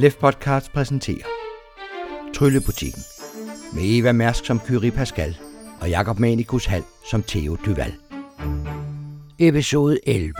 Left Podcast præsenterer Tryllebutikken med Eva Mærsk som Kyrie Pascal og Jakob Manikus Hal som Theo Duval. Episode 11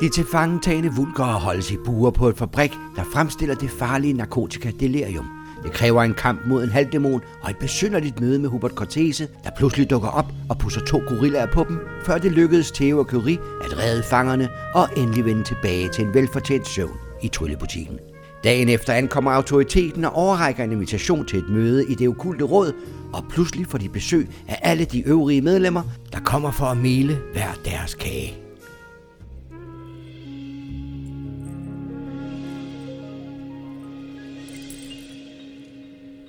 De tilfangetagende vulgere holdes i buer på et fabrik, der fremstiller det farlige narkotika delirium. Det kræver en kamp mod en halvdæmon og et besynderligt møde med Hubert Cortese, der pludselig dukker op og pusser to gorillaer på dem, før det lykkedes Theo og Curie at redde fangerne og endelig vende tilbage til en velfortjent søvn i tryllebutikken. Dagen efter ankommer autoriteten og overrækker en invitation til et møde i det okulte råd, og pludselig får de besøg af alle de øvrige medlemmer, der kommer for at mile hver deres kage.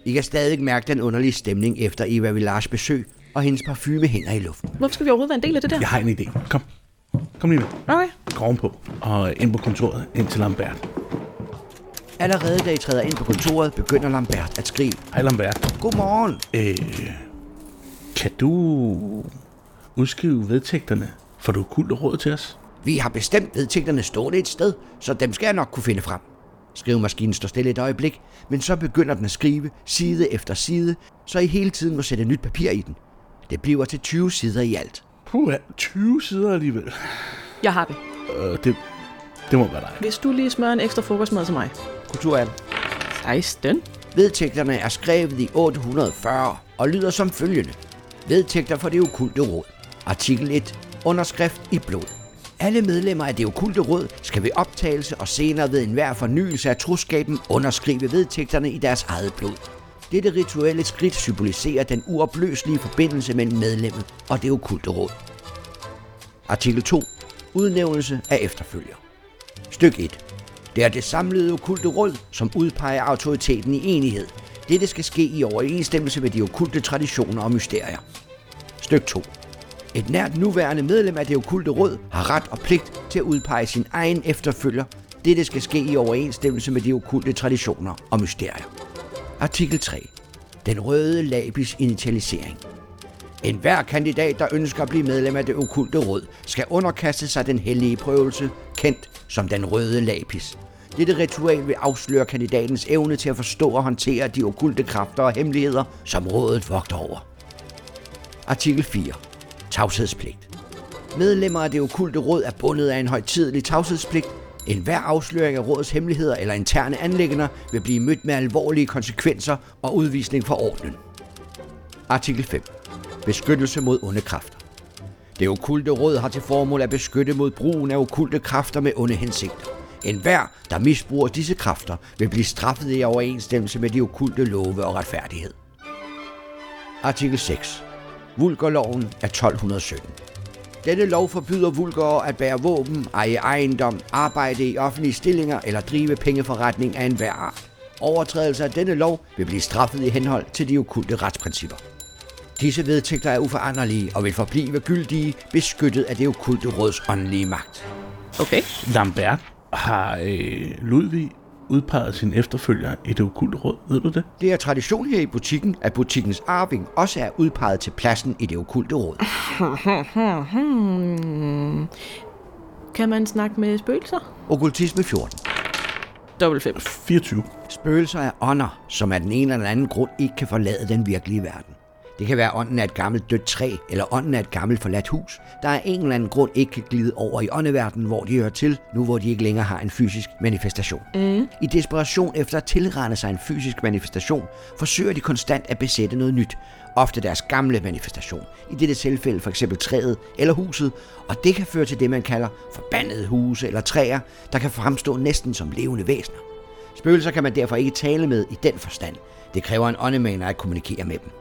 I kan stadig mærke den underlige stemning efter Eva Villars besøg, og hendes parfume hænger i luften. Hvorfor skal vi overhovedet være en del af det der? Jeg har en idé. Kom. Kom lige med. Okay. Gå ovenpå. Og ind på kontoret, ind til Lambert. Allerede da I træder ind på kontoret, begynder Lambert at skrive. Hej Lambert. Godmorgen. Øh, kan du udskrive vedtægterne for du kult råd til os? Vi har bestemt vedtægterne stående et sted, så dem skal jeg nok kunne finde frem. Skrivemaskinen står stille et øjeblik, men så begynder den at skrive side efter side, så I hele tiden må sætte nyt papir i den. Det bliver til 20 sider i alt. Puh, 20 sider alligevel. Jeg har det. Øh, det, det må være dig. Hvis du lige smører en ekstra frokostmad til mig. Kultur er den. 16. Vedtægterne er skrevet i 840 og lyder som følgende. Vedtægter for det okulte råd. Artikel 1. Underskrift i blod. Alle medlemmer af det okulte råd skal ved optagelse og senere ved enhver fornyelse af troskaben underskrive vedtægterne i deres eget blod. Dette rituelle skridt symboliserer den uopløselige forbindelse mellem medlemmet og det okulte råd. Artikel 2. Udnævnelse af efterfølger. Styk 1. Det er det samlede okulte råd, som udpeger autoriteten i enighed. Dette skal ske i overensstemmelse med de okulte traditioner og mysterier. Styk 2. Et nært nuværende medlem af det okulte råd har ret og pligt til at udpege sin egen efterfølger. Dette skal ske i overensstemmelse med de okulte traditioner og mysterier. Artikel 3. Den røde labis initialisering. En hver kandidat, der ønsker at blive medlem af det okulte råd, skal underkaste sig den hellige prøvelse, kendt som den røde lapis. Dette ritual vil afsløre kandidatens evne til at forstå og håndtere de okulte kræfter og hemmeligheder, som rådet vogter over. Artikel 4. Tavshedspligt. Medlemmer af det okulte råd er bundet af en højtidelig tavshedspligt. En hver afsløring af rådets hemmeligheder eller interne anlæggender vil blive mødt med alvorlige konsekvenser og udvisning fra ordenen. Artikel 5. Beskyttelse mod onde kræfter. Det okulte råd har til formål at beskytte mod brugen af okulte kræfter med onde hensigter. En hver, der misbruger disse kræfter, vil blive straffet i overensstemmelse med de okulte love og retfærdighed. Artikel 6. Vulgerloven af 1217. Denne lov forbyder vulgare at bære våben, eje ejendom, arbejde i offentlige stillinger eller drive pengeforretning af enhver art. Overtrædelse af denne lov vil blive straffet i henhold til de okulte retsprincipper. Disse vedtægter er uforanderlige og vil forblive gyldige, beskyttet af det okulte råds åndelige magt. Okay. Lambert har øh, Ludvig udpeget sin efterfølger i det okulte råd. Ved du det? Det er tradition her i butikken, at butikkens arving også er udpeget til pladsen i det okulte råd. Kan man snakke med spøgelser? Okkultisme 14. Dobbelt 5. 24. Spøgelser er ånder, som af den ene eller anden grund ikke kan forlade den virkelige verden. Det kan være ånden af et gammelt dødt træ, eller ånden af et gammelt forladt hus, der af en eller anden grund ikke kan glide over i åndeverdenen, hvor de hører til, nu hvor de ikke længere har en fysisk manifestation. Mm. I desperation efter at tilrende sig en fysisk manifestation, forsøger de konstant at besætte noget nyt, ofte deres gamle manifestation, i dette tilfælde for eksempel træet eller huset, og det kan føre til det, man kalder forbandede huse eller træer, der kan fremstå næsten som levende væsener. Spøgelser kan man derfor ikke tale med i den forstand. Det kræver en åndemaner at kommunikere med dem.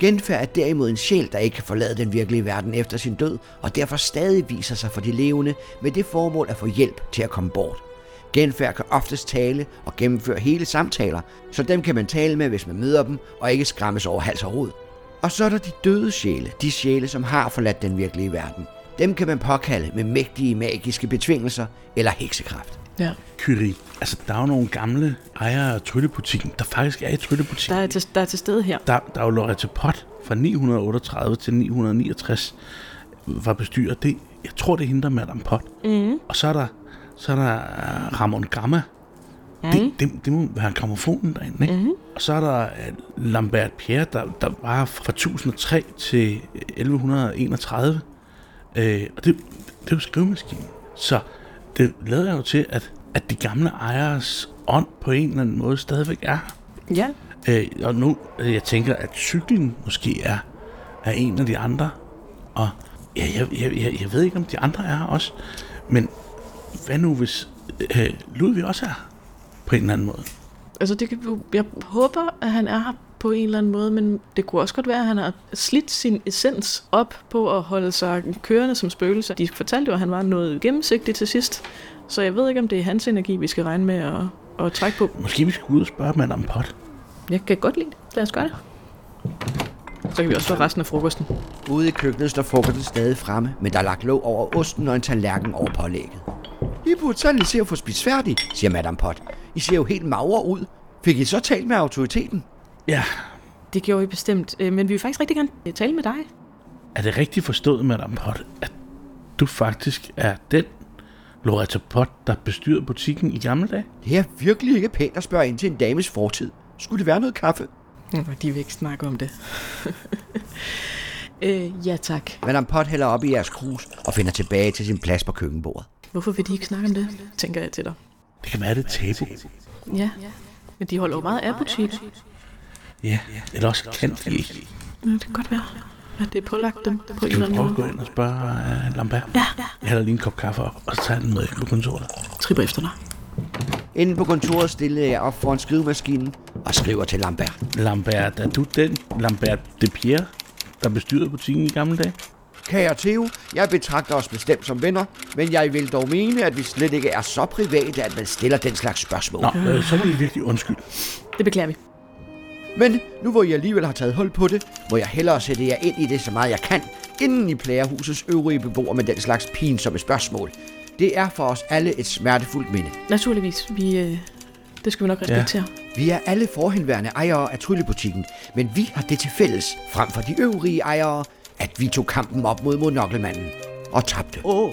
Genfærd er derimod en sjæl, der ikke kan forlade den virkelige verden efter sin død, og derfor stadig viser sig for de levende med det formål at få hjælp til at komme bort. Genfærd kan oftest tale og gennemføre hele samtaler, så dem kan man tale med, hvis man møder dem, og ikke skræmmes over hals og rod. Og så er der de døde sjæle, de sjæle, som har forladt den virkelige verden. Dem kan man påkalde med mægtige magiske betvingelser eller heksekraft. Ja. Kyrie. Altså, der er jo nogle gamle ejere af tryllebutikken, der faktisk er i tryllebutikken. Der er, til, der er til stede her. Der, der er jo Lorette Pot fra 938 til 969 var bestyrer. Det, jeg tror, det er hende, der er Madame Pot. Mm. Og så er der Så er der øh, Ramon Gamma. Mm. Det, det, det må være gramofonen derinde, ikke? Mm. Og så er der øh, Lambert Pierre, der, der var fra 1003 til 1131. Øh, og det, det er jo skrivemaskinen. Så det lader jo til, at, at de gamle ejeres ånd på en eller anden måde stadigvæk er. Ja. Øh, og nu, øh, jeg tænker, at cyklen måske er, er en af de andre. Og ja, jeg, jeg, jeg, jeg ved ikke, om de andre er også. Men hvad nu, hvis øh, Ludvig også er her? På en eller anden måde. Altså, det kan, jeg håber, at han er her på en eller anden måde, men det kunne også godt være, at han har slidt sin essens op på at holde sig kørende som spøgelse. De fortalte jo, at han var noget gennemsigtig til sidst, så jeg ved ikke, om det er hans energi, vi skal regne med at, at trække på. Måske vi skal gå ud og spørge Madame Pot. Jeg kan godt lide det. Lad os gøre det. Så kan vi også få resten af frokosten. Ude i køkkenet står frokosten stadig fremme, men der er lagt låg over osten og en tallerken over pålægget. I burde sandelig se at få spist færdig, siger Madame Pot. I ser jo helt magre ud. Fik I så talt med autoriteten? Ja, Det gjorde vi bestemt, øh, men vi vil faktisk rigtig gerne tale med dig. er det rigtigt forstået, Madame Pot, at du faktisk er den Loretta Pot, der bestyrede butikken i gamle dage? Det er virkelig ikke pænt at spørge ind til en dames fortid. Skulle det være noget kaffe? De vil ikke snakke om det. øh, ja tak. Madame Pot hælder op i jeres krus og finder tilbage til sin plads på køkkenbordet. Hvorfor vil de ikke snakke om det, tænker jeg til dig. Det kan være, det er tabu. Ja, men de holder jo meget af butik. Ja, eller også kan de ikke. Ja, det kan godt være, at det er pålagt dem på en eller anden prøve at måde. gå ind og spørge uh, Lambert? Ja, Jeg hælder lige en kop kaffe op, og så tager den med ind på kontoret. tripper efter dig. Inde på kontoret stillede jeg op foran skrivemaskinen og skriver til Lambert. Lambert, er du den Lambert de Pierre, der bestyrede butikken i gamle dage? Kære Theo, jeg betragter os bestemt som venner, men jeg vil dog mene, at vi slet ikke er så private, at man stiller den slags spørgsmål. Nå, øh, så vil I virkelig undskylde. Det beklager vi. Men nu hvor I alligevel har taget hul på det, må jeg hellere sætte jer ind i det så meget jeg kan, inden I plager husets øvrige beboere med den slags pinsomme spørgsmål. Det er for os alle et smertefuldt minde. Naturligvis. Vi, øh, det skal vi nok respektere. Ja. Vi er alle forhenværende ejere af tryllebutikken, men vi har det til fælles, frem for de øvrige ejere, at vi tog kampen op mod monokkelmanden og tabte. Åh,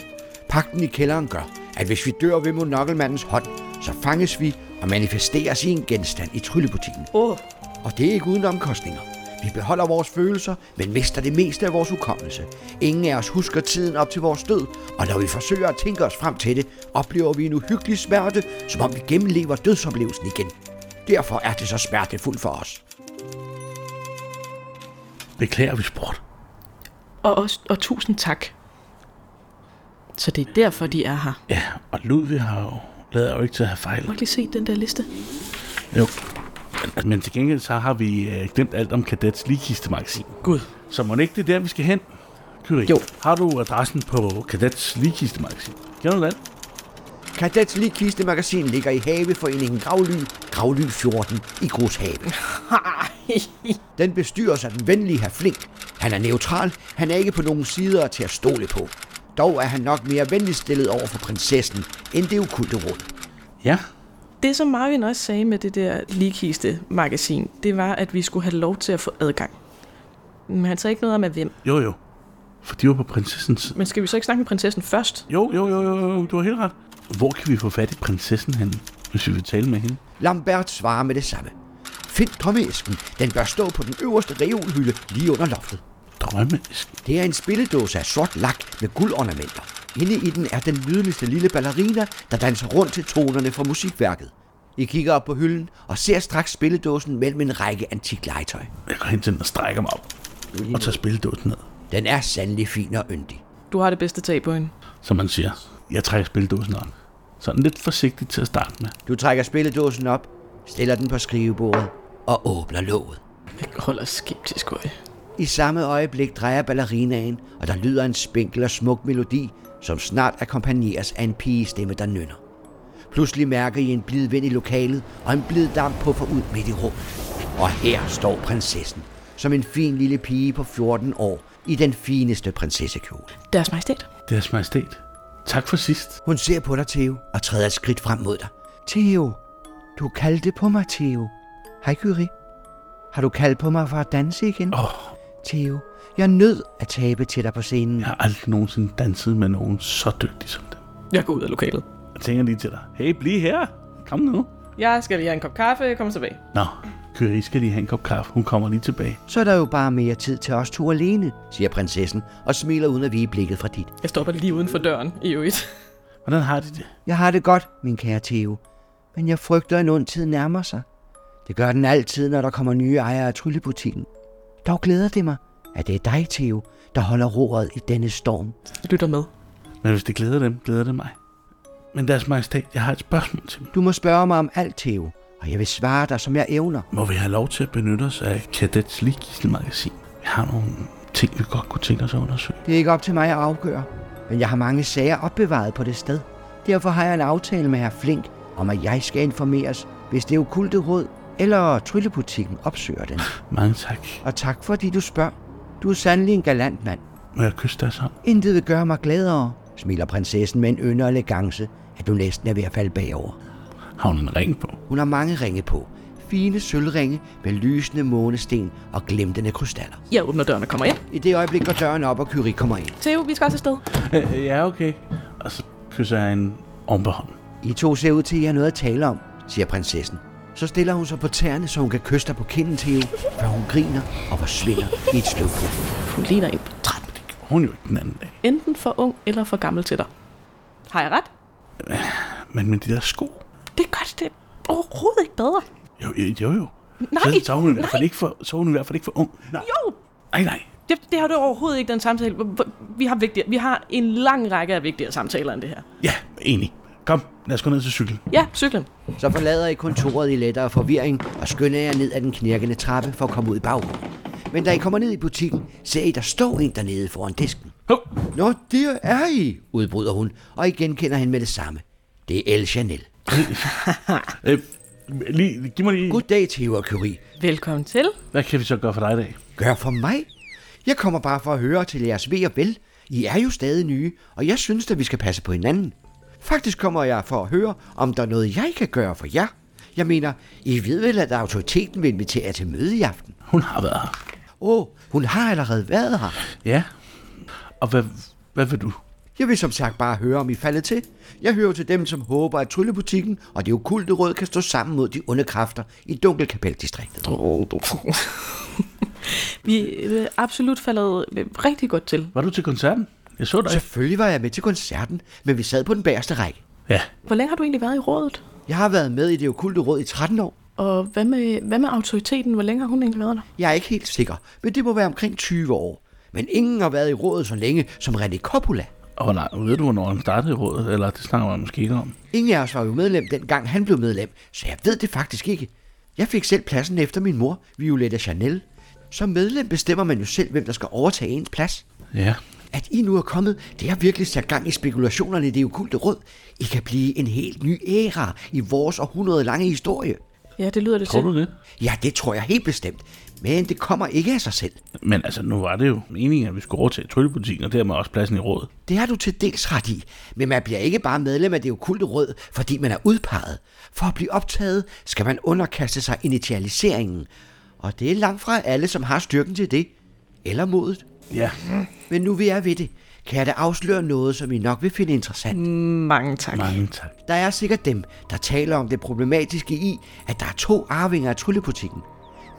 Pakten i kælderen gør, at hvis vi dør ved monokkelmandens hånd, så fanges vi og manifesteres i en genstand i tryllebutikken. åh. Og det er ikke uden omkostninger. Vi beholder vores følelser, men mister det meste af vores hukommelse. Ingen af os husker tiden op til vores død, og når vi forsøger at tænke os frem til det, oplever vi en uhyggelig smerte, som om vi gennemlever dødsoplevelsen igen. Derfor er det så smertefuldt for os. Beklager vi spurgte. Og, også, og tusind tak. Så det er derfor, de er her. Ja, og Ludvig har jo lavet jo ikke til at have fejl. Må jeg lige se den der liste? Jo. Men, til gengæld så har vi øh, glemt alt om Kadets ligkistemagasin. Gud. Så må det ikke det er der, vi skal hen? Kyrie, Jo. har du adressen på Kadets ligkistemagasin? Kender du den? Kadets Ligkiste Magasin ligger i Haveforeningen Gravly, Gravly 14 i Grushave. Den bestyres af den venlige herr Flink. Han er neutral, han er ikke på nogen sider til at stole på. Dog er han nok mere venligt stillet over for prinsessen, end det ukulte råd. Ja. Det, som Marvin også sagde med det der ligkiste magasin, det var, at vi skulle have lov til at få adgang. Men han sagde ikke noget om, at hvem. Jo, jo. For de var på prinsessens side. Men skal vi så ikke snakke med prinsessen først? Jo, jo, jo, jo, jo, du har helt ret. Hvor kan vi få fat i prinsessen henne, hvis vi vil tale med hende? Lambert svarer med det samme. Find drømmeæsken. Den bør stå på den øverste reolhylde lige under loftet. Drømmeæsk. Det er en spilledåse af sort lak med guldornamenter. Inde i den er den nydeligste lille ballerina, der danser rundt til tonerne fra musikværket. I kigger op på hylden og ser straks spilledåsen mellem en række antik legetøj. Jeg går hen til den og strækker mig op og tager spildåsen ned. Den er sandelig fin og yndig. Du har det bedste tag på hende. Som man siger. Jeg trækker spildåsen op. Sådan lidt forsigtigt til at starte med. Du trækker spilledåsen op, stiller den på skrivebordet og åbner låget. Jeg holder skeptisk øje. I samme øjeblik drejer ballerinaen, og der lyder en spinkel og smuk melodi, som snart akkompagneres af en pigestemme, der nynner. Pludselig mærker I en blid vind i lokalet, og en blid damp puffer ud midt i rummet. Og her står prinsessen, som en fin lille pige på 14 år, i den fineste prinsessekjole. Deres majestæt. Deres majestæt. Tak for sidst. Hun ser på dig, Theo, og træder et skridt frem mod dig. Theo, du kaldte på mig, Theo. Hej, Kyrie. Har du kaldt på mig for at danse igen? Åh, oh, Theo, jeg nød at tabe til dig på scenen. jeg har aldrig nogensinde danset med nogen så dygtig som dem. Jeg går ud af lokalet. Jeg tænker lige til dig. Hey, bliv her. Kom nu. Jeg skal lige have en kop kaffe, kom tilbage. Nå, Kyrie skal lige have en kop kaffe. Hun kommer lige tilbage. Så er der jo bare mere tid til os to alene, siger prinsessen og smiler uden at vige blikket fra dit. Jeg stopper lige uden for døren i øvrigt. Hvordan har de det? Jeg har det godt, min kære Theo. Men jeg frygter, at en ond tid nærmer sig. Det gør den altid, når der kommer nye ejere af tryllebutikken. Dog glæder det mig, at det er dig, Theo, der holder roret i denne storm. Jeg lytter med. Men hvis det glæder dem, glæder det mig. Men deres majestæt, jeg har et spørgsmål til dem. Du må spørge mig om alt, Theo, og jeg vil svare dig, som jeg evner. Må vi have lov til at benytte os af Kadets Ligistelmagasin? Vi har nogle ting, vi godt kunne tænke os at undersøge. Det er ikke op til mig at afgøre, men jeg har mange sager opbevaret på det sted. Derfor har jeg en aftale med herr Flink om, at jeg skal informeres, hvis det okulte råd eller tryllebutikken opsøger den. Mange tak. Og tak fordi du spørger. Du er sandelig en galant mand. Må jeg kysse deres hånd? Intet vil gøre mig gladere, smiler prinsessen med en ynde og elegance, at du næsten er ved at falde bagover. Har hun en ring på? Hun har mange ringe på. Fine sølvringe med lysende månesten og glimtende krystaller. Jeg åbner døren og kommer ind. I det øjeblik går døren op, og Kyrie kommer ind. Theo, vi skal også afsted. Øh, ja, okay. Og så kysser jeg en oven på hånden. I to ser ud til, at I har noget at tale om, siger prinsessen. Så stiller hun sig på tæerne, så hun kan kysse dig på kinden, Theo, før hun griner og forsvinder i et sløvpuf. Hun ligner en portræt. Hun jo ikke den anden dag. Enten for ung eller for gammel til dig. Har jeg ret? Men med de der sko? Det gør det overhovedet ikke bedre. Jo, jo, jo. Nej, så, så, er hun i hvert fald ikke for, så er hun i hvert fald ikke for ung. Nej, Jo, nej. nej. det, det har du overhovedet ikke den samtale. Vi har, vigtigere, vi har en lang række af vigtigere samtaler end det her. Ja, enig. Kom, lad os gå ned til cyklen. Ja, cyklen. Så forlader I kontoret i lettere forvirring og skynder jer ned ad den knirkende trappe for at komme ud i baggrunden. Men da I kommer ned i butikken, ser I, der står en dernede foran disken. Hov, Nå, der er I, udbryder hun, og I genkender hende med det samme. Det er El Chanel. øh, lige, giv mig lige... Goddag, Theo og Curie. Velkommen til. Hvad kan vi så gøre for dig i dag? Gør for mig? Jeg kommer bare for at høre til jeres ved og vel. I er jo stadig nye, og jeg synes, at vi skal passe på hinanden. Faktisk kommer jeg for at høre, om der er noget, jeg kan gøre for jer. Jeg mener, I ved vel, at autoriteten vil invitere jer til møde i aften? Hun har været her. Åh, oh, hun har allerede været her. Ja. Og hvad, hvad vil du? Jeg vil som sagt bare høre, om I faldet til. Jeg hører til dem, som håber, at tryllebutikken og det okulte råd kan stå sammen mod de onde kræfter i Dunkelkapeldistriktet. Vi er absolut faldet øh, rigtig godt til. Var du til koncerten? Jeg så dig. Selvfølgelig var jeg med til koncerten, men vi sad på den bagerste række. Ja. Hvor længe har du egentlig været i rådet? Jeg har været med i det okulte råd i 13 år. Og hvad med, hvad med autoriteten? Hvor længe har hun egentlig været der? Jeg er ikke helt sikker, men det må være omkring 20 år. Men ingen har været i rådet så længe som René Coppola. Og hvor lang, ved du, hvornår han startede i rådet? Eller det snakker man måske ikke om. Ingen af os var jo medlem, dengang han blev medlem, så jeg ved det faktisk ikke. Jeg fik selv pladsen efter min mor, Violetta Chanel. Som medlem bestemmer man jo selv, hvem der skal overtage ens plads. Ja. At I nu er kommet, det har virkelig sat gang i spekulationerne i det okulte råd. I kan blive en helt ny æra i vores århundrede lange historie. Ja, det lyder det Tror til. du det? Ja, det tror jeg helt bestemt. Men det kommer ikke af sig selv. Men altså, nu var det jo meningen, at vi skulle overtage tryllebutikken, og dermed også pladsen i rådet. Det har du til dels ret i, men man bliver ikke bare medlem af det okulte råd, fordi man er udpeget. For at blive optaget, skal man underkaste sig initialiseringen. Og det er langt fra alle, som har styrken til det. Eller modet. Ja. Men nu vi er ved det, kan jeg da afsløre noget, som I nok vil finde interessant. Mange tak. Mange tak. Der er sikkert dem, der taler om det problematiske i, at der er to arvinger af tryllebutikken.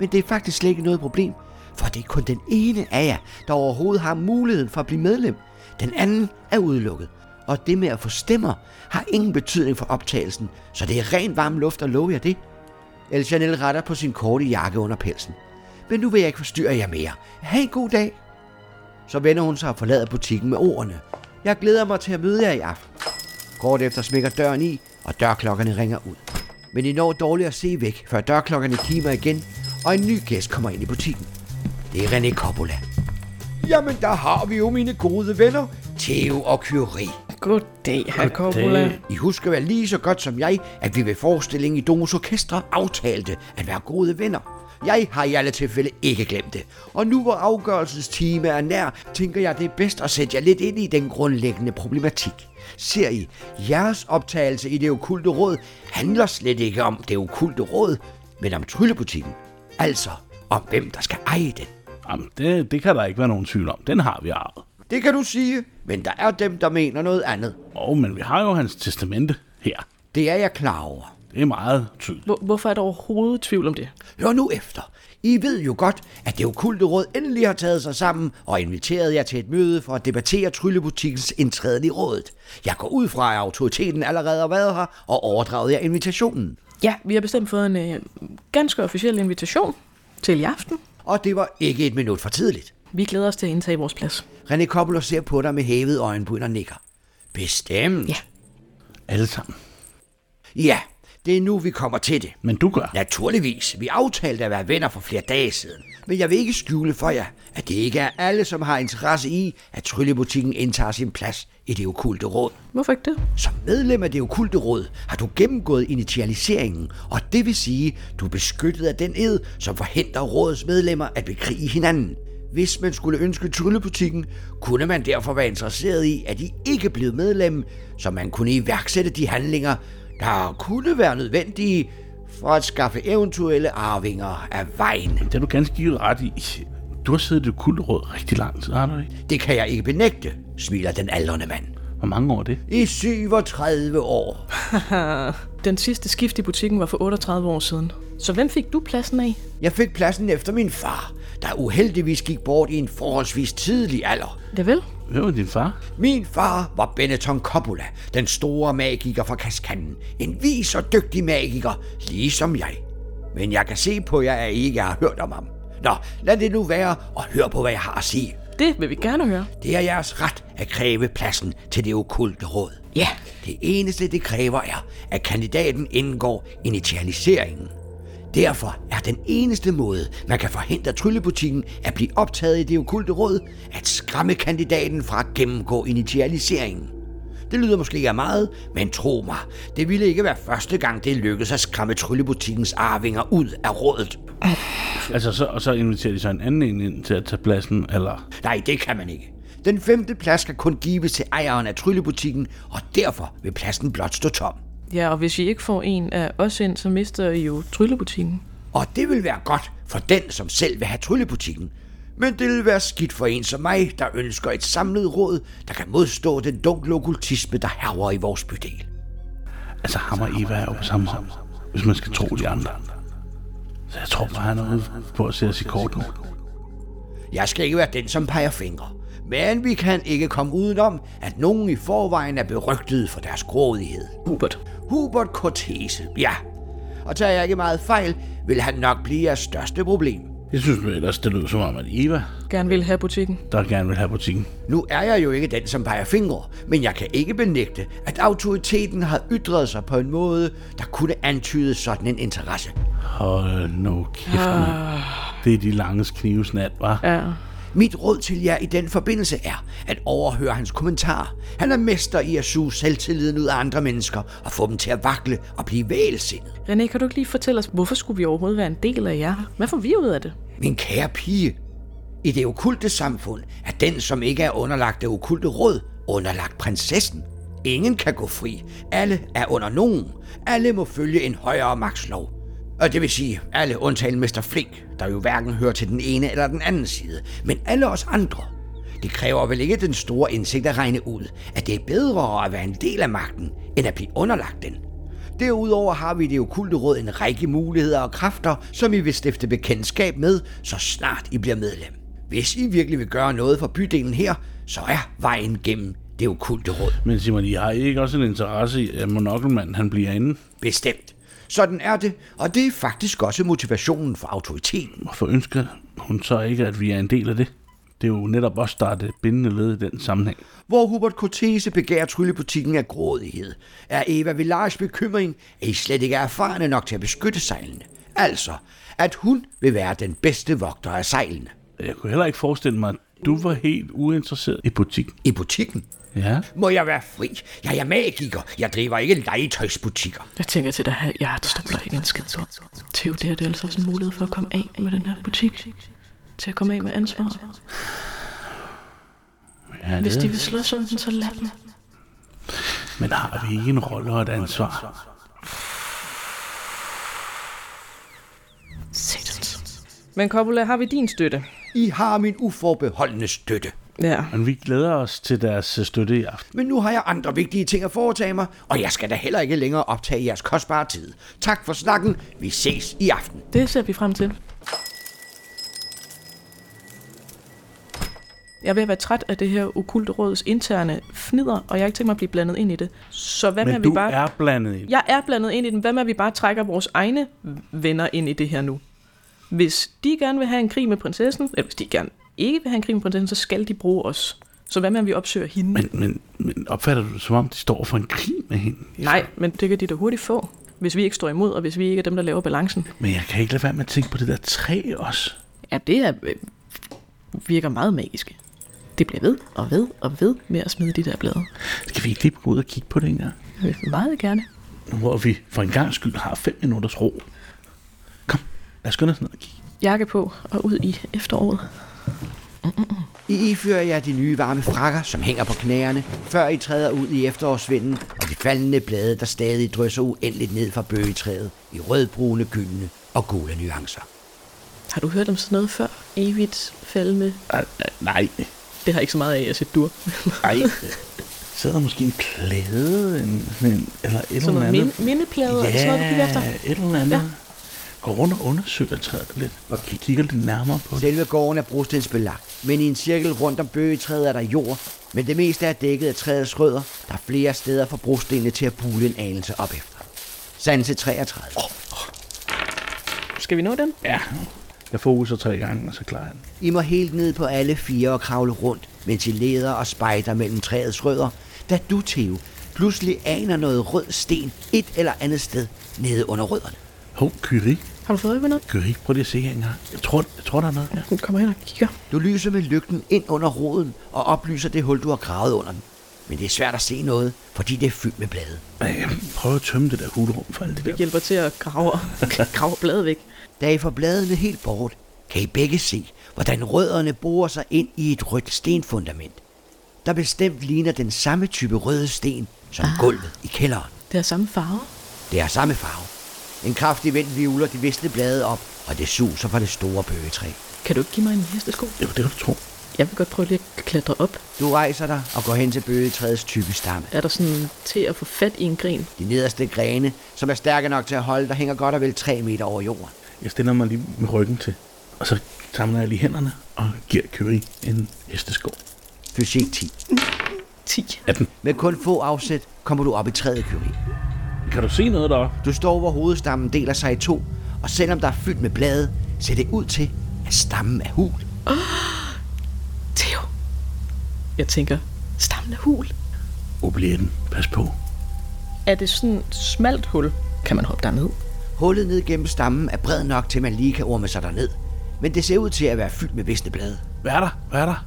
Men det er faktisk slet ikke noget problem, for det er kun den ene af jer, der overhovedet har muligheden for at blive medlem. Den anden er udelukket. Og det med at få stemmer har ingen betydning for optagelsen, så det er ren varm luft at love jer det. El Chanel retter på sin korte jakke under pelsen. Men nu vil jeg ikke forstyrre jer mere. Ha' en god dag. Så vender hun sig og forlader butikken med ordene. Jeg glæder mig til at møde jer i aften. Kort efter smækker døren i, og dørklokkerne ringer ud. Men I når dårligt at se væk, før dørklokkerne kimer igen, og en ny gæst kommer ind i butikken. Det er René Coppola. Jamen, der har vi jo mine gode venner, Theo og Curie. Goddag, herr. Coppola. I husker vel lige så godt som jeg, at vi ved forestillingen i Domus Orkestre aftalte at være gode venner. Jeg har i alle tilfælde ikke glemt det. Og nu hvor afgørelsens time er nær, tænker jeg, det er bedst at sætte jer lidt ind i den grundlæggende problematik. Ser I, jeres optagelse i det okulte råd handler slet ikke om det okulte råd, men om tryllebutikken. Altså om hvem der skal eje den. Jamen, det, det kan der ikke være nogen tvivl om. Den har vi arvet. Det kan du sige, men der er dem, der mener noget andet. Og men vi har jo hans testamente. her. Det er jeg klar over. Det er meget tydeligt. Hvor, hvorfor er der overhovedet tvivl om det? Hør nu efter. I ved jo godt, at det okulte råd endelig har taget sig sammen og inviteret jer til et møde for at debattere Tryllebutikkens indtræden i rådet. Jeg går ud fra, at autoriteten allerede har været her og overdraget jer invitationen. Ja, vi har bestemt fået en øh, ganske officiel invitation til i aften. Og det var ikke et minut for tidligt. Vi glæder os til at indtage vores plads. René Koppel ser på dig med hævet øjenbryn og nikker. Bestemt. Ja. Alle sammen. Ja, det er nu, vi kommer til det. Men du gør. Naturligvis. Vi aftalte at være venner for flere dage siden. Men jeg vil ikke skjule for jer, at det ikke er alle, som har interesse i, at Tryllebutikken indtager sin plads i det okulte råd. Hvorfor ikke det? Som medlem af det okulte råd har du gennemgået initialiseringen, og det vil sige, du er beskyttet af den ed, som forhindrer rådets medlemmer at bekrige hinanden. Hvis man skulle ønske Tryllebutikken, kunne man derfor være interesseret i, at I ikke blev medlem, så man kunne iværksætte de handlinger, der kunne være nødvendige for at skaffe eventuelle arvinger af vejen. Det er du ganske givet ret i. Du har siddet i det kulte råd rigtig lang tid, har du ikke? Det kan jeg ikke benægte, smiler den aldrende mand. Hvor mange år er det? I 37 år. Den sidste skift i butikken var for 38 år siden. Så hvem fik du pladsen af? Jeg fik pladsen efter min far, der uheldigvis gik bort i en forholdsvis tidlig alder. Ja vel? Hvem var din far? Min far var Benetton Coppola, den store magiker fra Kaskanden. En vis og dygtig magiker, ligesom jeg. Men jeg kan se på jer, at I ikke har hørt om ham. Nå, lad det nu være, og hør på, hvad jeg har at sige. Det vil vi gerne høre. Det er jeres ret at kræve pladsen til det okulte råd. Ja. Det eneste, det kræver, er, at kandidaten indgår initialiseringen. Derfor er den eneste måde, man kan forhindre Tryllebutikken at blive optaget i det okulte råd, at skræmme kandidaten fra at gennemgå initialiseringen. Det lyder måske ikke af meget, men tro mig, det ville ikke være første gang, det lykkedes at skræmme Tryllebutikkens arvinger ud af rådet. Altså, så, og så inviterer de så en anden en ind til at tage pladsen, eller... Nej, det kan man ikke. Den femte plads skal kun gives til ejeren af Tryllebutikken, og derfor vil pladsen blot stå tom. Ja, og hvis I ikke får en af os ind, så mister I jo tryllebutikken. Og det vil være godt for den, som selv vil have Tryllebutikken. Men det vil være skidt for en som mig, der ønsker et samlet råd, der kan modstå den dunkle okkultisme, der herrer i vores bydel. Altså, ham og Eva er jo på samme hold, hvis man skal tro de andre. Så jeg tror bare, han er ude på at sætte os i kortene. Jeg skal ikke være den, som peger fingre. Men vi kan ikke komme udenom, at nogen i forvejen er berygtet for deres grådighed. Hubert. Hubert Cortese, ja. Og tager jeg ikke meget fejl, vil han nok blive jeres største problem. Jeg synes nu ellers, det lyder som om, at Eva, Gerne vil have butikken. der gerne vil have butikken. Nu er jeg jo ikke den, som peger fingre, men jeg kan ikke benægte, at autoriteten har ytret sig på en måde, der kunne antyde sådan en interesse. Hold nu kæft, mand. Det er de lange knivsnat, var. Ja. Mit råd til jer i den forbindelse er at overhøre hans kommentar. Han er mester i at suge selvtilliden ud af andre mennesker og få dem til at vakle og blive vælsindet. René, kan du ikke lige fortælle os, hvorfor skulle vi overhovedet være en del af jer? Hvad får vi ud af det? Min kære pige, i det okulte samfund er den, som ikke er underlagt det okulte råd, underlagt prinsessen. Ingen kan gå fri. Alle er under nogen. Alle må følge en højere magtslov. Og det vil sige, alle undtagen Mester Flink, der jo hverken hører til den ene eller den anden side, men alle os andre. Det kræver vel ikke den store indsigt at regne ud, at det er bedre at være en del af magten, end at blive underlagt den. Derudover har vi i det okulte råd en række muligheder og kræfter, som I vil stifte bekendtskab med, så snart I bliver medlem. Hvis I virkelig vil gøre noget for bydelen her, så er vejen gennem det okulte råd. Men Simon, I har ikke også en interesse i, at monokkelmanden han bliver inde? Bestemt. Sådan er det, og det er faktisk også motivationen for autoriteten. Hvorfor ønsker hun så ikke, at vi er en del af det? Det er jo netop også, der er det bindende led i den sammenhæng. Hvor Hubert Cortese begærer tryllebutikken af grådighed, er Eva Villars bekymring, at I slet ikke er erfarne nok til at beskytte sejlene. Altså, at hun vil være den bedste vogter af sejlene. Jeg kunne heller ikke forestille mig, du var helt uinteresseret i butikken. I butikken Ja. må jeg være fri. Jeg er magiker. Jeg driver ikke legetøjsbutikker. Jeg tænker til dig, at jeg stoler ikke en skid på. Theo, det her det er altså også en mulighed for at komme af med den her butik. Til at komme af med ansvaret. ja Hvis de vil slås om den, så lad dem. Men har vi ikke en rolle og et ansvar? Men Coppola, har vi din støtte? I har min uforbeholdende støtte. Ja. Men vi glæder os til deres øh, støtte i aften. Men nu har jeg andre vigtige ting at foretage mig, og jeg skal da heller ikke længere optage jeres kostbare tid. Tak for snakken. Vi ses i aften. Det ser vi frem til. Jeg er ved at være træt af det her okulte råds interne fnider, og jeg har ikke tænkt mig at blive blandet ind i det. Så hvad med, at du vi bare... er blandet ind. Jeg er blandet ind i den. Hvad med, at vi bare trækker vores egne venner ind i det her nu? Hvis de gerne vil have en krig med prinsessen, eller hvis de gerne ikke vil have en krig med prinsessen, så skal de bruge os. Så hvad med, at vi opsøger hende? Men, men, men opfatter du det som om, de står for en krig med hende? Nej, men det kan de da hurtigt få, hvis vi ikke står imod, og hvis vi ikke er dem, der laver balancen. Men jeg kan ikke lade være med at tænke på det der træ også. Ja, det er, øh, virker meget magiske. Det bliver ved og ved og ved med at smide de der blade. Skal vi ikke lige gå ud og kigge på det engang? Vil meget gerne. Nu hvor vi for en gang skyld har fem minutters ro. Lad os skynde os ned og kigge. Jakke på og ud i efteråret. I ifører jer de nye varme frakker, som hænger på knæerne, før I træder ud i efterårsvinden og de faldende blade, der stadig drysser uendeligt ned fra bøgetræet i rødbrune, gyldne og gule nuancer. Har du hørt om sådan noget før? Evigt faldende. Nej, nej, Det har ikke så meget af at sætte dur. nej. Sidder måske en plade, en, en, eller et Sådan eller noget andet. mind, mindeplade, ja, sådan noget, du kigger efter. et eller andet. Ja. Ja. Gå rundt og undersøger træet lidt, og kigger lidt nærmere på det. Selve gården er brostensbelagt, men i en cirkel rundt om bøgetræet er der jord, men det meste er dækket af træets rødder, der er flere steder for brostenene til at bule en anelse op efter. Sanse 33. Skal vi nå den? Ja, jeg fokuser tre gange, og så klarer jeg den. I må helt ned på alle fire og kravle rundt, mens I leder og spejder mellem træets rødder, da du, Theo, pludselig aner noget rød sten et eller andet sted nede under rødderne. Hov, Kyrie. Har du fået øje noget? Kyrie, prøv lige at se her engang. Jeg tror, jeg tror der er noget. Ja, den kommer hen og kigger. Du lyser med lygten ind under roden og oplyser det hul, du har gravet under den. Men det er svært at se noget, fordi det er fyldt med blade. Jeg prøver at tømme det der hulrum for alt det der. hjælper til at grave, grave bladet væk. Da I får bladene helt bort, kan I begge se, hvordan rødderne borer sig ind i et rødt stenfundament, der bestemt ligner den samme type røde sten som gulvet i kælderen. Det er samme farve. Det er samme farve. En kraftig vind vivler de visne blade op, og det suser fra det store bøgetræ. Kan du ikke give mig en hestesko? Jo, det kan du tro. Jeg vil godt prøve lige at klatre op. Du rejser dig og går hen til bøgetræets tykke stamme. Er der sådan til at få fat i en gren? De nederste grene, som er stærke nok til at holde, der hænger godt og vel 3 meter over jorden. Jeg stiller mig lige med ryggen til, og så samler jeg lige hænderne og giver Kyrie en hestesko. Fysik 10. 10. 18. Med kun få afsæt kommer du op i træet, Curie. Kan du se noget deroppe? Du står, hvor hovedstammen deler sig i to, og selvom der er fyldt med blade, ser det ud til, at stammen er hul. Theo. Jeg tænker, stammen er hul. Obletten, pas på. Er det sådan et smalt hul? Kan man hoppe derned? Hullet ned gennem stammen er bred nok til, at man lige kan orme sig derned. Men det ser ud til at være fyldt med visne blade. Hvad er der? Hvad er der?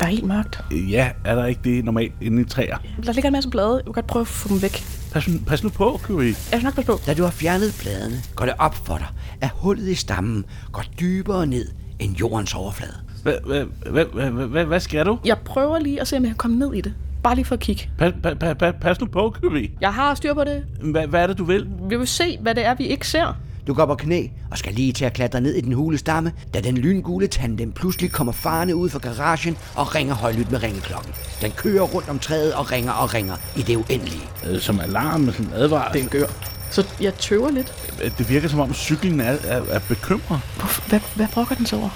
Der er helt mørkt. Ja, er der ikke det normalt inde i træer? Der ligger en masse blade. Jeg vil godt prøve at få dem væk. Pas, nu- pas nu på, Kyrie. Jeg skal nok passe på. Da du har fjernet bladene, går det op for dig, at hullet i stammen går dybere ned end jordens overflade. Hvad, hvad, hvad, hvad, hvad, hvad, hvad skal du? Jeg prøver lige at se, om jeg kan komme ned i det. Bare lige for at kigge. Pas, pas, pas, pas, pas nu på, Kyrie. Jeg har styr på det. Hvad, hvad er det, du vil? Vi vil se, hvad det er, vi ikke ser. Du går på knæ og skal lige til at klatre ned i den hule stamme, da den lyngule tandem pludselig kommer farne ud fra garagen og ringer højlydt med ringeklokken. Den kører rundt om træet og ringer og ringer i det uendelige. Øh, Som alarm en advarsel. Den gør. Så jeg tøver lidt. Det, det virker som om cyklen er, er, er bekymret. Hvad, hvad brokker den så over?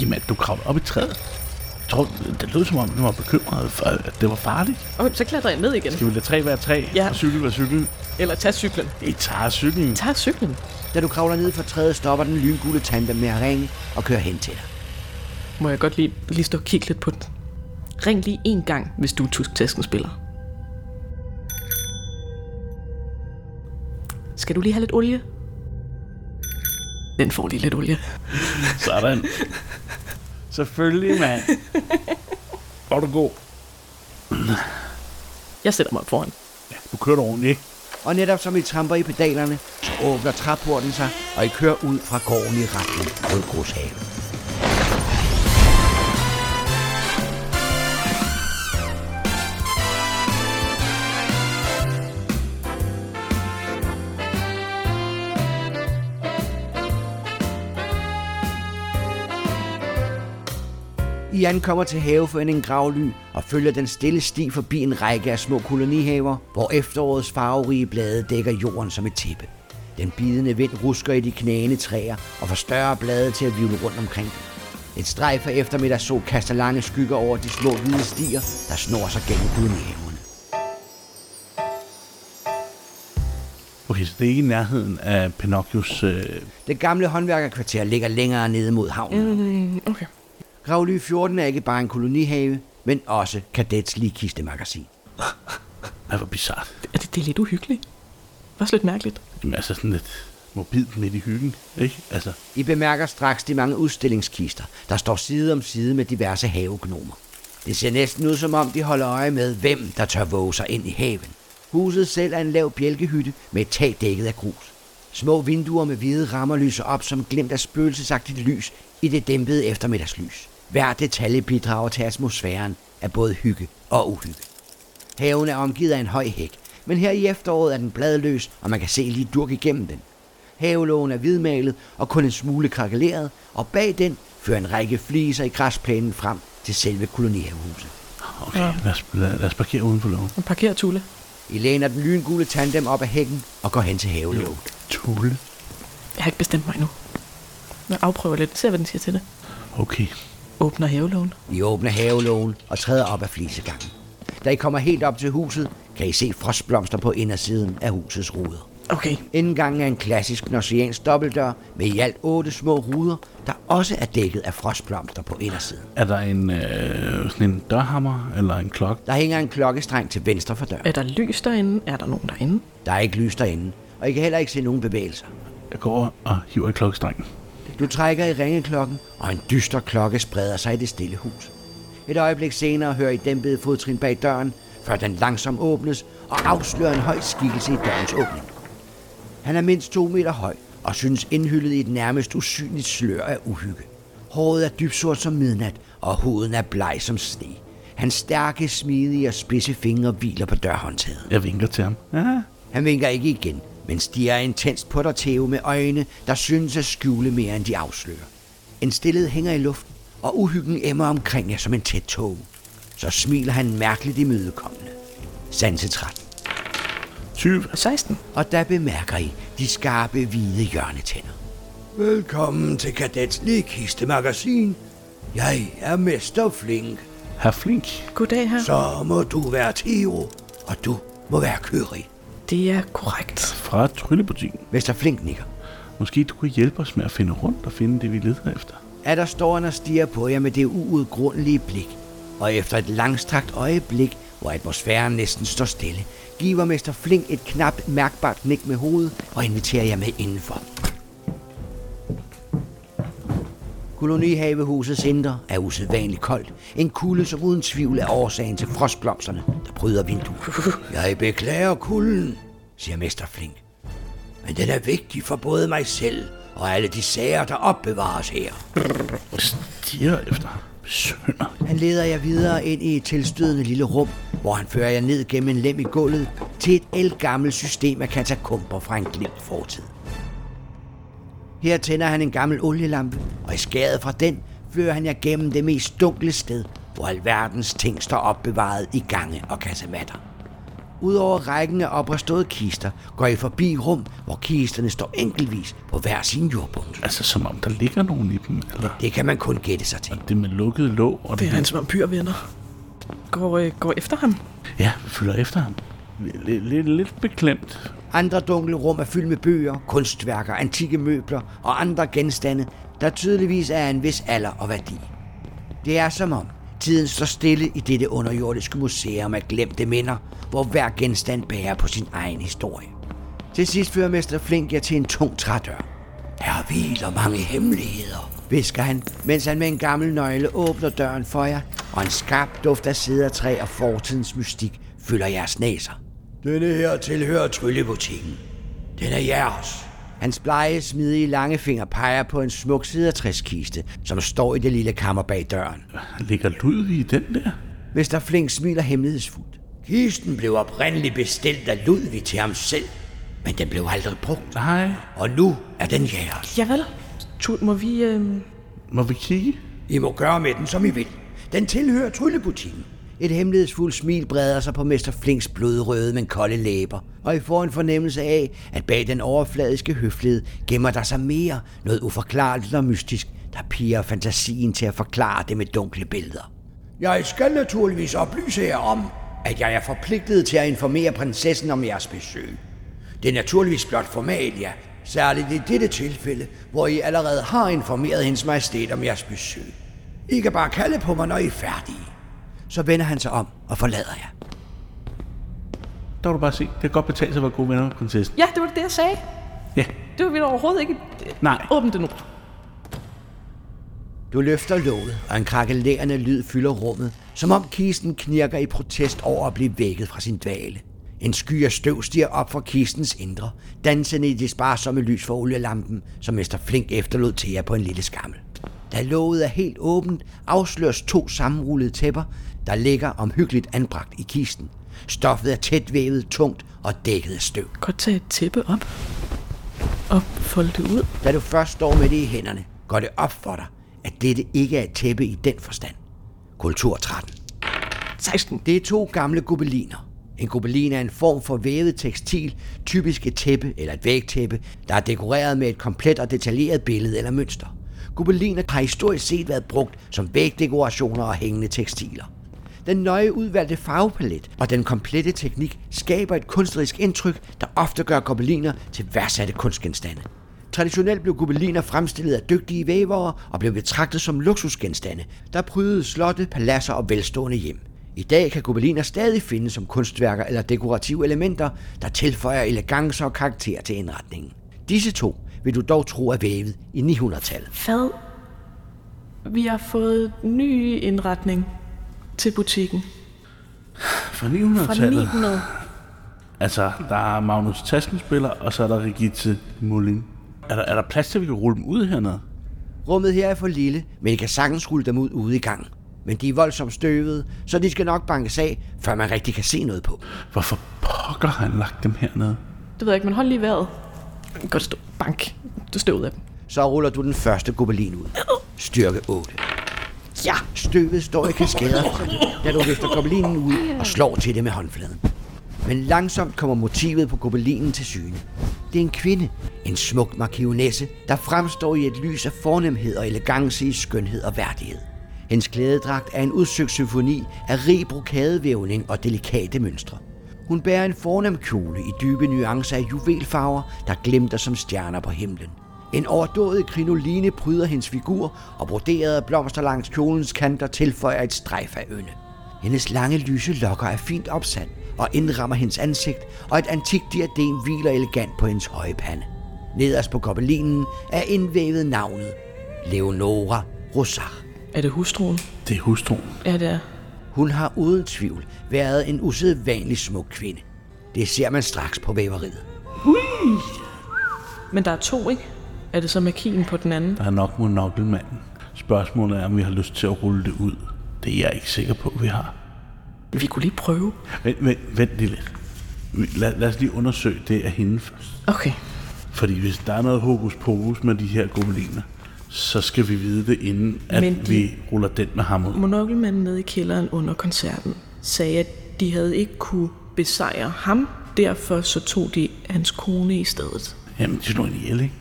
Jamen, at du kravlede op i træet. Jeg tror, det lød som om, den var bekymret, for, at det var farligt. Okay, så klatrer jeg ned igen. Skal vi lade træ være træ, Ja. og cykel være cykel? Eller tag cyklen. I tager cyklen. Tag cyklen. Da du kravler ned fra træet, stopper den lyngule tandem med at ringe og kører hen til dig. Må jeg godt lige, lige stå og kigge lidt på den. Ring lige en gang, hvis du er tusk spiller. Skal du lige have lidt olie? Den får lige lidt olie. Sådan. Selvfølgelig, mand. Er du god. Jeg sætter mig op foran. Ja, du kørte ordentligt, ikke? Og netop som I tramper i pedalerne, så åbner træporten sig, og I kører ud fra gården i retning Rødgrushaven. I I ankommer til haveforeningen Gravly og følger den stille sti forbi en række af små kolonihaver, hvor efterårets farverige blade dækker jorden som et tæppe. Den bidende vind rusker i de knæende træer og får større blade til at vivle rundt omkring dem. Et strejf af eftermiddagssol kaster lange skygger over de små hvide stier, der snor sig gennem kolonihaverne. Okay, så det er ikke i nærheden af Pinocchios... Øh... Det gamle håndværkerkvarter ligger længere nede mod havnen. Mm, okay. Gravly 14 er ikke bare en kolonihave, men også kadets kistemagasin. Ej, hvor bizart. Er det, det er lidt uhyggeligt. Også lidt mærkeligt. Jamen, altså sådan lidt mobilt midt i hyggen, ikke? Altså, I bemærker straks de mange udstillingskister, der står side om side med diverse havegnomer. Det ser næsten ud som om, de holder øje med, hvem der tør våge sig ind i haven. Huset selv er en lav bjælkehytte med et tag dækket af grus. Små vinduer med hvide rammer lyser op som glimt af spøgelsesagtigt lys i det dæmpede eftermiddagslys. Hver detalje bidrager til atmosfæren af både hygge og uhygge. Haven er omgivet af en høj hæk, men her i efteråret er den bladløs, og man kan se lige durk igennem den. Havelågen er hvidmalet og kun en smule krakeleret, og bag den fører en række fliser i græsplænen frem til selve kolonihavehuset. okay, ja. lad, os, lad, lad os parkere uden for loven. Og parkerer Tulle. I læner den lyngule tandem op ad hækken og går hen til havelågen. Tulle. Jeg har ikke bestemt mig endnu. Jeg afprøver lidt. Se, hvad den siger til det. Okay. Åbner havelågen. I åbner havelågen og træder op ad flisegangen. Da I kommer helt op til huset, kan I se frostblomster på indersiden af husets ruder. Okay. Indgangen er en klassisk norsiansk dobbeltdør med i alt otte små ruder, der også er dækket af frostblomster på indersiden. Er der en, øh, sådan en dørhammer eller en klokke? Der hænger en klokkestreng til venstre for døren. Er der lys derinde? Er der nogen derinde? Der er ikke lys derinde, og I kan heller ikke se nogen bevægelser. Jeg går over og hiver i klokkestrengen. Du trækker i ringeklokken, og en dyster klokke spreder sig i det stille hus. Et øjeblik senere hører I dæmpede fodtrin bag døren, før den langsomt åbnes og afslører en høj skikkelse i dørens åbning. Han er mindst to meter høj og synes indhyllet i et nærmest usynligt slør af uhygge. Håret er dybsort som midnat, og huden er bleg som sne. Hans stærke, smidige og spidse fingre hviler på dørhåndtaget. Jeg vinker til ham. Ja, Han vinker ikke igen, men stiger intenst på dig, Theo, med øjne, der synes at skjule mere, end de afslører. En stillhed hænger i luften, og uhyggen emmer omkring jer som en tæt tog. Så smiler han mærkeligt imødekommende. Sansetræt. 20. 16. Og der bemærker I de skarpe, hvide hjørnetænder. Velkommen til Kadets Magasin. Jeg er Mester Flink. Herr Flink. Goddag her. Så må du være Theo, og du må være Kørig. Det er korrekt. Fra Tryllebutikken. Mester Flink nikker. Måske du kunne hjælpe os med at finde rundt og finde det, vi leder efter. at der står han og stiger på jer med det uudgrundelige blik. Og efter et langstrakt øjeblik, hvor atmosfæren næsten står stille, giver Mester Flink et knap mærkbart nik med hovedet og inviterer jer med indenfor. Kolonihavehusets indre er usædvanligt koldt. En kulde, som uden tvivl er årsagen til frostblomsterne, der bryder vinduet. Jeg beklager kulden, siger Mester Flink. Men den er vigtig for både mig selv og alle de sager, der opbevares her. Stiger efter. Sønder. Han leder jer videre ind i et tilstødende lille rum, hvor han fører jer ned gennem en lem i gulvet til et elgammelt system af katakomber fra en glimt fortid. Her tænder han en gammel olielampe, og i skæret fra den fører han jer gennem det mest dunkle sted, hvor alverdens ting står opbevaret i gange og kasematter. Udover rækken af opreståede kister, går I forbi rum, hvor kisterne står enkeltvis på hver sin jordbund. Altså, som om der ligger nogen i dem, eller? Det kan man kun gætte sig til. Det med lukket låg, og Det er der- hans vampyrvenner. Går, øh, går efter ham. Ja, vi følger efter ham. Lidt, lidt, lidt beklemt. Andre dunkle rum er fyldt med bøger, kunstværker, antikke møbler og andre genstande, der tydeligvis er en vis alder og værdi. Det er som om tiden står stille i dette underjordiske museum af glemte minder, hvor hver genstand bærer på sin egen historie. Til sidst fører Mester Flink jer til en tung trædør. Her hviler mange hemmeligheder, visker han, mens han med en gammel nøgle åbner døren for jer, og en skarp duft af cedertræ og fortidens mystik fylder jeres næser. Denne her tilhører tryllebutikken. Den er jeres. Hans blege, smidige lange finger peger på en smuk cedertræskiste, som står i det lille kammer bag døren. Ligger Ludvig i den der? Mester Flink smiler hemmelighedsfuldt. Kisten blev oprindeligt bestilt af Ludvig til ham selv, men den blev aldrig brugt. Nej. Og nu er den jeres. Ja vel. Tu, må vi... Øh... Må vi kigge? I må gøre med den, som I vil. Den tilhører tryllebutikken. Et hemmelighedsfuldt smil breder sig på Mester Flinks blodrøde, men kolde læber, og I får en fornemmelse af, at bag den overfladiske høflighed gemmer der sig mere noget uforklarligt og mystisk, der piger fantasien til at forklare det med dunkle billeder. Jeg skal naturligvis oplyse jer om, at jeg er forpligtet til at informere prinsessen om jeres besøg. Det er naturligvis blot formalia, særligt i dette tilfælde, hvor I allerede har informeret hendes majestæt om jeres besøg. I kan bare kalde på mig, når I er færdige. Så vender han sig om og forlader jer. Der kan du bare se, det kan godt betale sig at være gode venner med prinsessen. Ja, det var det, jeg sagde. Ja, Det var vi overhovedet ikke... nej. Åbn det nu. Du løfter låget, og en krakkelerende lyd fylder rummet, som om kisten knirker i protest over at blive vækket fra sin dvale. En sky af støv stiger op fra kistens indre, dansende i det sparsomme lys for olielampen, som Mester Flink efterlod til jer på en lille skammel. Da låget er helt åbent, afsløres to sammenrullede tæpper, der ligger omhyggeligt anbragt i kisten. Stoffet er tæt vævet, tungt og dækket af støv. Godt tage et tæppe op. Og folde det ud. Da du først står med det i hænderne, går det op for dig, at dette ikke er et tæppe i den forstand. Kultur 13. 16. Det er to gamle gobeliner. En gobelin er en form for vævet tekstil, typisk et tæppe eller et vægtæppe, der er dekoreret med et komplet og detaljeret billede eller mønster. Gobeliner har historisk set været brugt som vægdekorationer og hængende tekstiler. Den nøje udvalgte farvepalet og den komplette teknik skaber et kunstnerisk indtryk, der ofte gør gobeliner til værdsatte kunstgenstande. Traditionelt blev gobeliner fremstillet af dygtige vævere og blev betragtet som luksusgenstande, der prydede slotte, paladser og velstående hjem. I dag kan gobeliner stadig findes som kunstværker eller dekorative elementer, der tilføjer elegance og karakter til indretningen. Disse to vil du dog tro er vævet i 900-tallet. Hvad? Vi har fået ny indretning til butikken. Fra Fra 900-tallet. 900. Altså, der er Magnus Taskenspiller, og så er der Rigitte Mulling. Er der, er der plads til, at vi kan rulle dem ud hernede? Rummet her er for lille, men I kan sagtens rulle dem ud ude i gangen. Men de er voldsomt støvede, så de skal nok bankes af, før man rigtig kan se noget på. Hvorfor pokker har han lagt dem hernede? Det ved jeg ikke, men hold lige vejret. Godt stå. Bank. Du stod ud af dem. Så ruller du den første gobelin ud. Styrke 8. Ja. Støvet står i kaskader, da du løfter gobelinen ud og slår til det med håndfladen. Men langsomt kommer motivet på gobelinen til syne. Det er en kvinde, en smuk markionesse, der fremstår i et lys af fornemhed og elegance i skønhed og værdighed. Hendes klædedragt er en udsøgt symfoni af rig brokadevævning og delikate mønstre. Hun bærer en fornem kjole i dybe nuancer af juvelfarver, der glimter som stjerner på himlen. En overdådig krinoline pryder hendes figur, og broderede blomster langs kjolens kanter tilføjer et strejf af ynde. Hendes lange lyse lokker er fint opsat og indrammer hendes ansigt, og et antikt diadem hviler elegant på hendes høje pande. Nederst på gobelinen er indvævet navnet Leonora Rosar. Er det hustruen? Det er hustruen. Ja, det er. Hun har uden tvivl været en usædvanlig smuk kvinde. Det ser man straks på væveriet. Men der er to, ikke? Er det så makien på den anden? Der er nok monokkelmanden. Spørgsmålet er, om vi har lyst til at rulle det ud. Det er jeg ikke sikker på, vi har. Vi kunne lige prøve. Vent, vent, vent lige lidt. Lad, lad os lige undersøge det af hende først. Okay. Fordi hvis der er noget hokus pokus med de her gobeliner, så skal vi vide det, inden at Men de- vi ruller den med ham ud. Monokkelmanden nede i kælderen under koncerten sagde, at de havde ikke kunne besejre ham. Derfor så tog de hans kone i stedet. Jamen, de slår hende ihjel, ikke?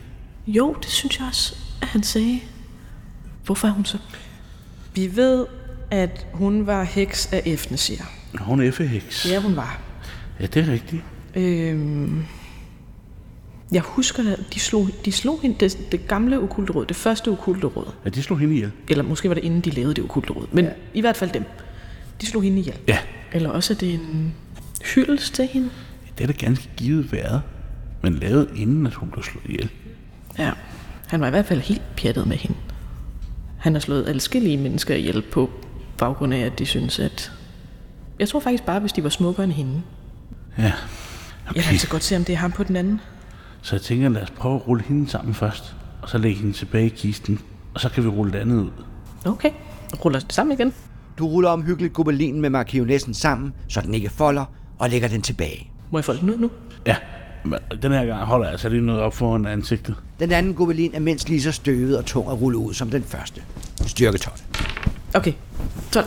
Jo, det synes jeg også, at han sagde. Hvorfor er hun så? Vi ved, at hun var heks af Efnesir. Hun er F-heks. Ja, hun var. Ja, det er rigtigt. Øhm, jeg husker, at de slog, de slog hende, det, det gamle okulte råd, det første okulte råd. Ja, de slog hende ihjel. Eller måske var det inden de lavede det okulte råd. Men ja. i hvert fald dem. De slog hende ihjel. Ja, Eller også er det en hyldest til hende. det er da ganske givet været. Men lavet inden, at hun blev slået ihjel. Ja. Han var i hvert fald helt pjattet med hende. Han har slået adskillige mennesker ihjel på baggrund af, at de synes, at... Jeg tror faktisk bare, hvis de var smukkere end hende. Ja. Jeg Okay. kan altså godt se, om det er ham på den anden. Så jeg tænker, lad os prøve at rulle hende sammen først. Og så lægge hende tilbage i kisten. Og så kan vi rulle det andet ud. Okay. Ruller det sammen igen. Du ruller omhyggeligt gobelinen med markionessen sammen, så den ikke folder, og lægger den tilbage. Må jeg folde den ud nu? Ja, den her gang holder jeg altså lige noget op foran ansigtet. Den anden gobelin er mindst lige så støvet og tung at rulle ud som den første. Styrke 12. Okay. 12.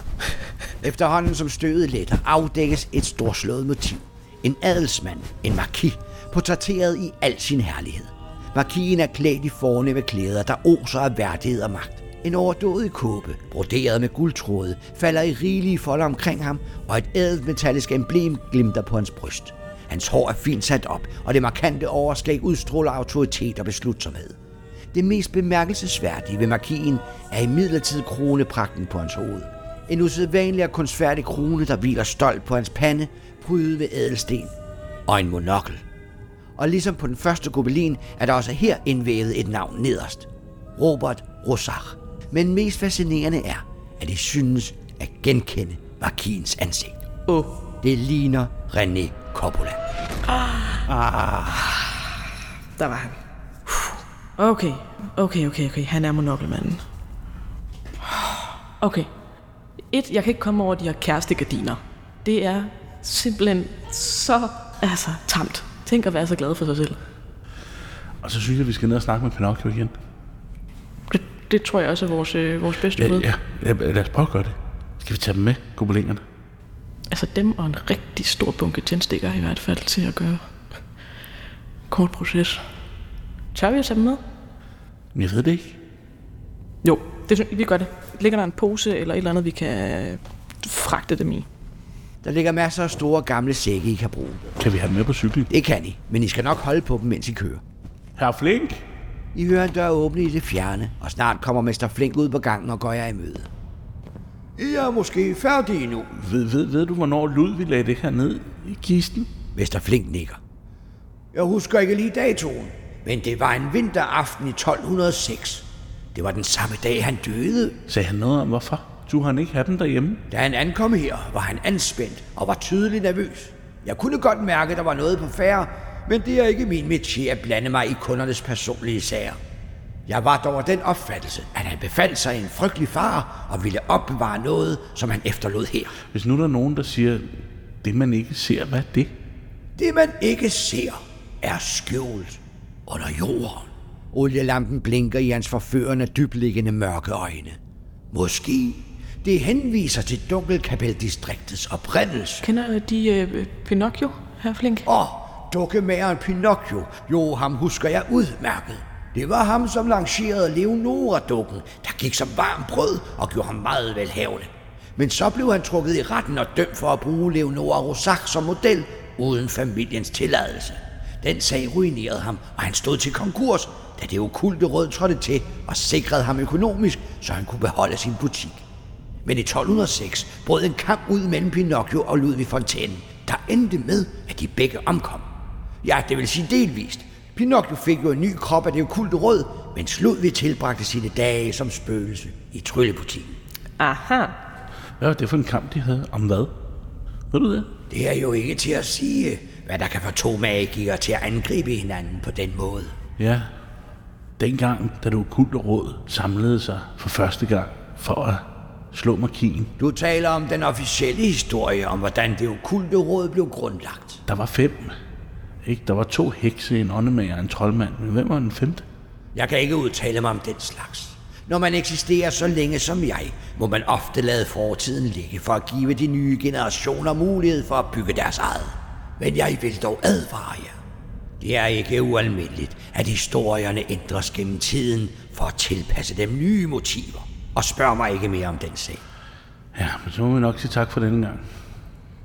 Efterhånden som stødet letter, afdækkes et storslået motiv. En adelsmand, en marquis, portrætteret i al sin herlighed. Markien er klædt i fornemme klæder, der oser af værdighed og magt. En overdådig kåbe, broderet med guldtråde, falder i rigelige folder omkring ham, og et ædelt metallisk emblem glimter på hans bryst. Hans hår er fint sat op, og det markante overskæg udstråler autoritet og beslutsomhed. Det mest bemærkelsesværdige ved markien er imidlertid kronepragten på hans hoved. En usædvanlig og kunstfærdig krone, der hviler stolt på hans pande, prydet ved ædelsten. Og en monokkel. Og ligesom på den første gobelin, er der også her indvævet et navn nederst. Robert Rosach. Men mest fascinerende er, at det synes at genkende markiens ansigt. Åh. Oh. Det ligner René Coppola. Der var han. Okay, okay, okay, okay. Han er monokkelmanden. Okay. Et, jeg kan ikke komme over de her kærestegardiner. Det er simpelthen så altså, tamt. Tænk at være så glad for sig selv. Og så synes jeg, vi skal ned og snakke med Pinocchio igen. Det, det tror jeg også er vores, øh, vores bedste Ja, bud. ja, ja, lad os prøve at gøre det. Skal vi tage dem med, gobelingerne? Altså dem og en rigtig stor bunke tændstikker i hvert fald til at gøre kort proces. Tør vi at tage dem med? Jeg ved det ikke. Jo, det synes, vi gør det. Ligger der en pose eller et eller andet, vi kan øh, fragte dem i? Der ligger masser af store gamle sække, I kan bruge. Kan vi have dem med på cyklen? Det kan I, men I skal nok holde på dem, mens I kører. Herr Flink! I hører en dør åbne i det fjerne, og snart kommer Mester Flink ud på gangen og går jer i møde. I er måske færdige nu. Ved, ved, ved du, hvornår Ludvig lagde det her ned i kisten? Mester Flink nikker. Jeg husker ikke lige datoen, men det var en vinteraften i 1206. Det var den samme dag, han døde. Sagde han noget om, hvorfor? Du han ikke have dem derhjemme? Da han ankom her, var han anspændt og var tydeligt nervøs. Jeg kunne godt mærke, at der var noget på færre, men det er ikke min métier at blande mig i kundernes personlige sager. Jeg var dog af den opfattelse, at han befandt sig i en frygtelig fare og ville opbevare noget, som han efterlod her. Hvis nu der er nogen, der siger, det man ikke ser, hvad er det? Det man ikke ser, er skjult under jorden. Olielampen blinker i hans forførende dybliggende mørke øjne. Måske det henviser til Dunkelkapeldistriktets oprindelse. Kender de øh, Pinocchio, her Flink? Og dukkemageren Pinocchio, jo ham husker jeg udmærket. Det var ham, som lancerede Leonora-dukken, der gik som varm brød og gjorde ham meget velhavende. Men så blev han trukket i retten og dømt for at bruge Leonora Rosak som model uden familiens tilladelse. Den sag ruinerede ham, og han stod til konkurs, da det okulte råd trådte til og sikrede ham økonomisk, så han kunne beholde sin butik. Men i 1206 brød en kamp ud mellem Pinocchio og Ludvig Fontaine, der endte med, at de begge omkom. Ja, det vil sige delvist. Pinocchio fik jo en ny krop af det okulte råd, mens Ludvig tilbragte sine dage som spøgelse i tryllebutikken. Aha. Hvad var det for en kamp, de havde? Om hvad? Ved du det? Det er jo ikke til at sige, hvad der kan få to magikere til at angribe hinanden på den måde. Ja. Dengang, da det okulte råd samlede sig for første gang for at slå markien, Du taler om den officielle historie om, hvordan det okulte råd blev grundlagt. der var fem. Ikke? Der var to hekse, en åndemager og en troldmand. Men hvem var den femte? Jeg kan ikke udtale mig om den slags. Når man eksisterer så længe som jeg, må man ofte lade fortiden ligge for at give de nye generationer mulighed for at bygge deres eget. Men jeg vil dog advare jer. Det er ikke ualmindeligt, at historierne ændres gennem tiden for at tilpasse dem nye motiver. Og spørg mig ikke mere om den sag. Ja, men så må vi nok sige tak for denne gang.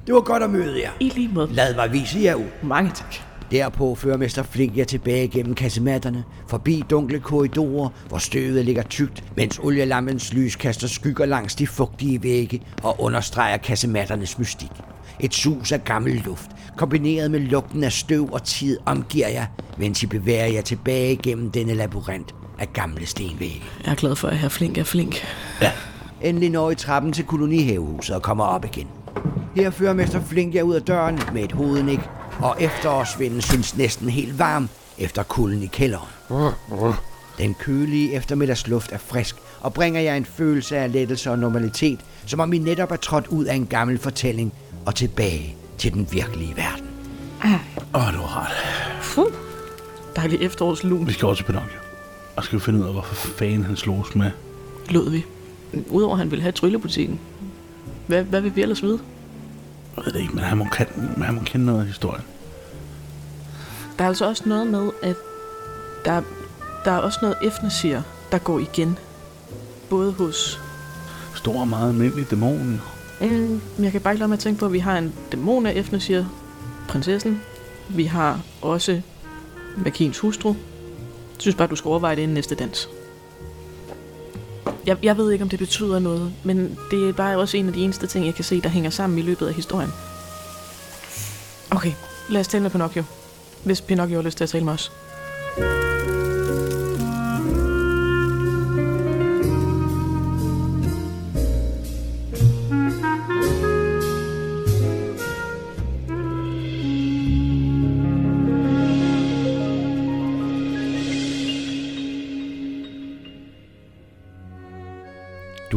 Det var godt at møde jer. I lige måde. Lad mig vise jer ud. Mange tak. Derpå fører Mester Flink jer tilbage gennem kasematterne, forbi dunkle korridorer, hvor støvet ligger tykt, mens olielampens lys kaster skygger langs de fugtige vægge og understreger kasematternes mystik. Et sus af gammel luft, kombineret med lugten af støv og tid, omgiver jer, mens I bevæger jer tilbage gennem denne labyrint af gamle stenvægge. Jeg er glad for, at her Flink er flink. Endelig når I trappen til kolonihavehuset og kommer op igen. Her fører Mester Flink jer ud af døren med et hovednik, og efterårsvinden synes næsten helt varm efter kulden i kælderen. Den kølige eftermiddagsluft er frisk og bringer jer en følelse af lettelse og normalitet, som om I netop er trådt ud af en gammel fortælling og tilbage til den virkelige verden. Åh, det var rart. Fuh. Dejlig efterårslun, Vi skal over til Pinocchio. Og skal vi finde ud af, hvorfor fanden han slås med. lød vi. Udover at han ville have tryllebutikken, Hvad, hvad vil vi ellers vide? Jeg ved det ikke, men han må, kende, han må kende noget af historien. Der er altså også noget med, at der, der er også noget eftersiger, der går igen. Både hos... Stor og meget almindelig dæmon. Mm, jeg kan bare ikke lade mig at tænke på, at vi har en dæmon af eftersiger, prinsessen. Vi har også Makins hustru. Jeg synes bare, du skal overveje det inden næste dans. Jeg, jeg ved ikke, om det betyder noget, men det er bare også en af de eneste ting, jeg kan se, der hænger sammen i løbet af historien. Okay, lad os tale med Pinocchio. Hvis Pinocchio har lyst til at tale med os.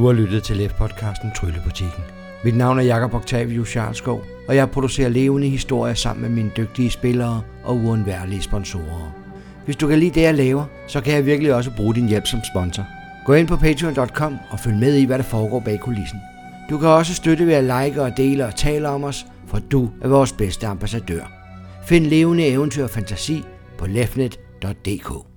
Du har lyttet til LEF-podcasten Tryllebutikken. Mit navn er Jakob Octavius Jarlskov, og jeg producerer levende historier sammen med mine dygtige spillere og uundværlige sponsorer. Hvis du kan lide det, jeg laver, så kan jeg virkelig også bruge din hjælp som sponsor. Gå ind på patreon.com og følg med i, hvad der foregår bag kulissen. Du kan også støtte ved at like og dele og tale om os, for du er vores bedste ambassadør. Find levende eventyr og fantasi på lefnet.dk.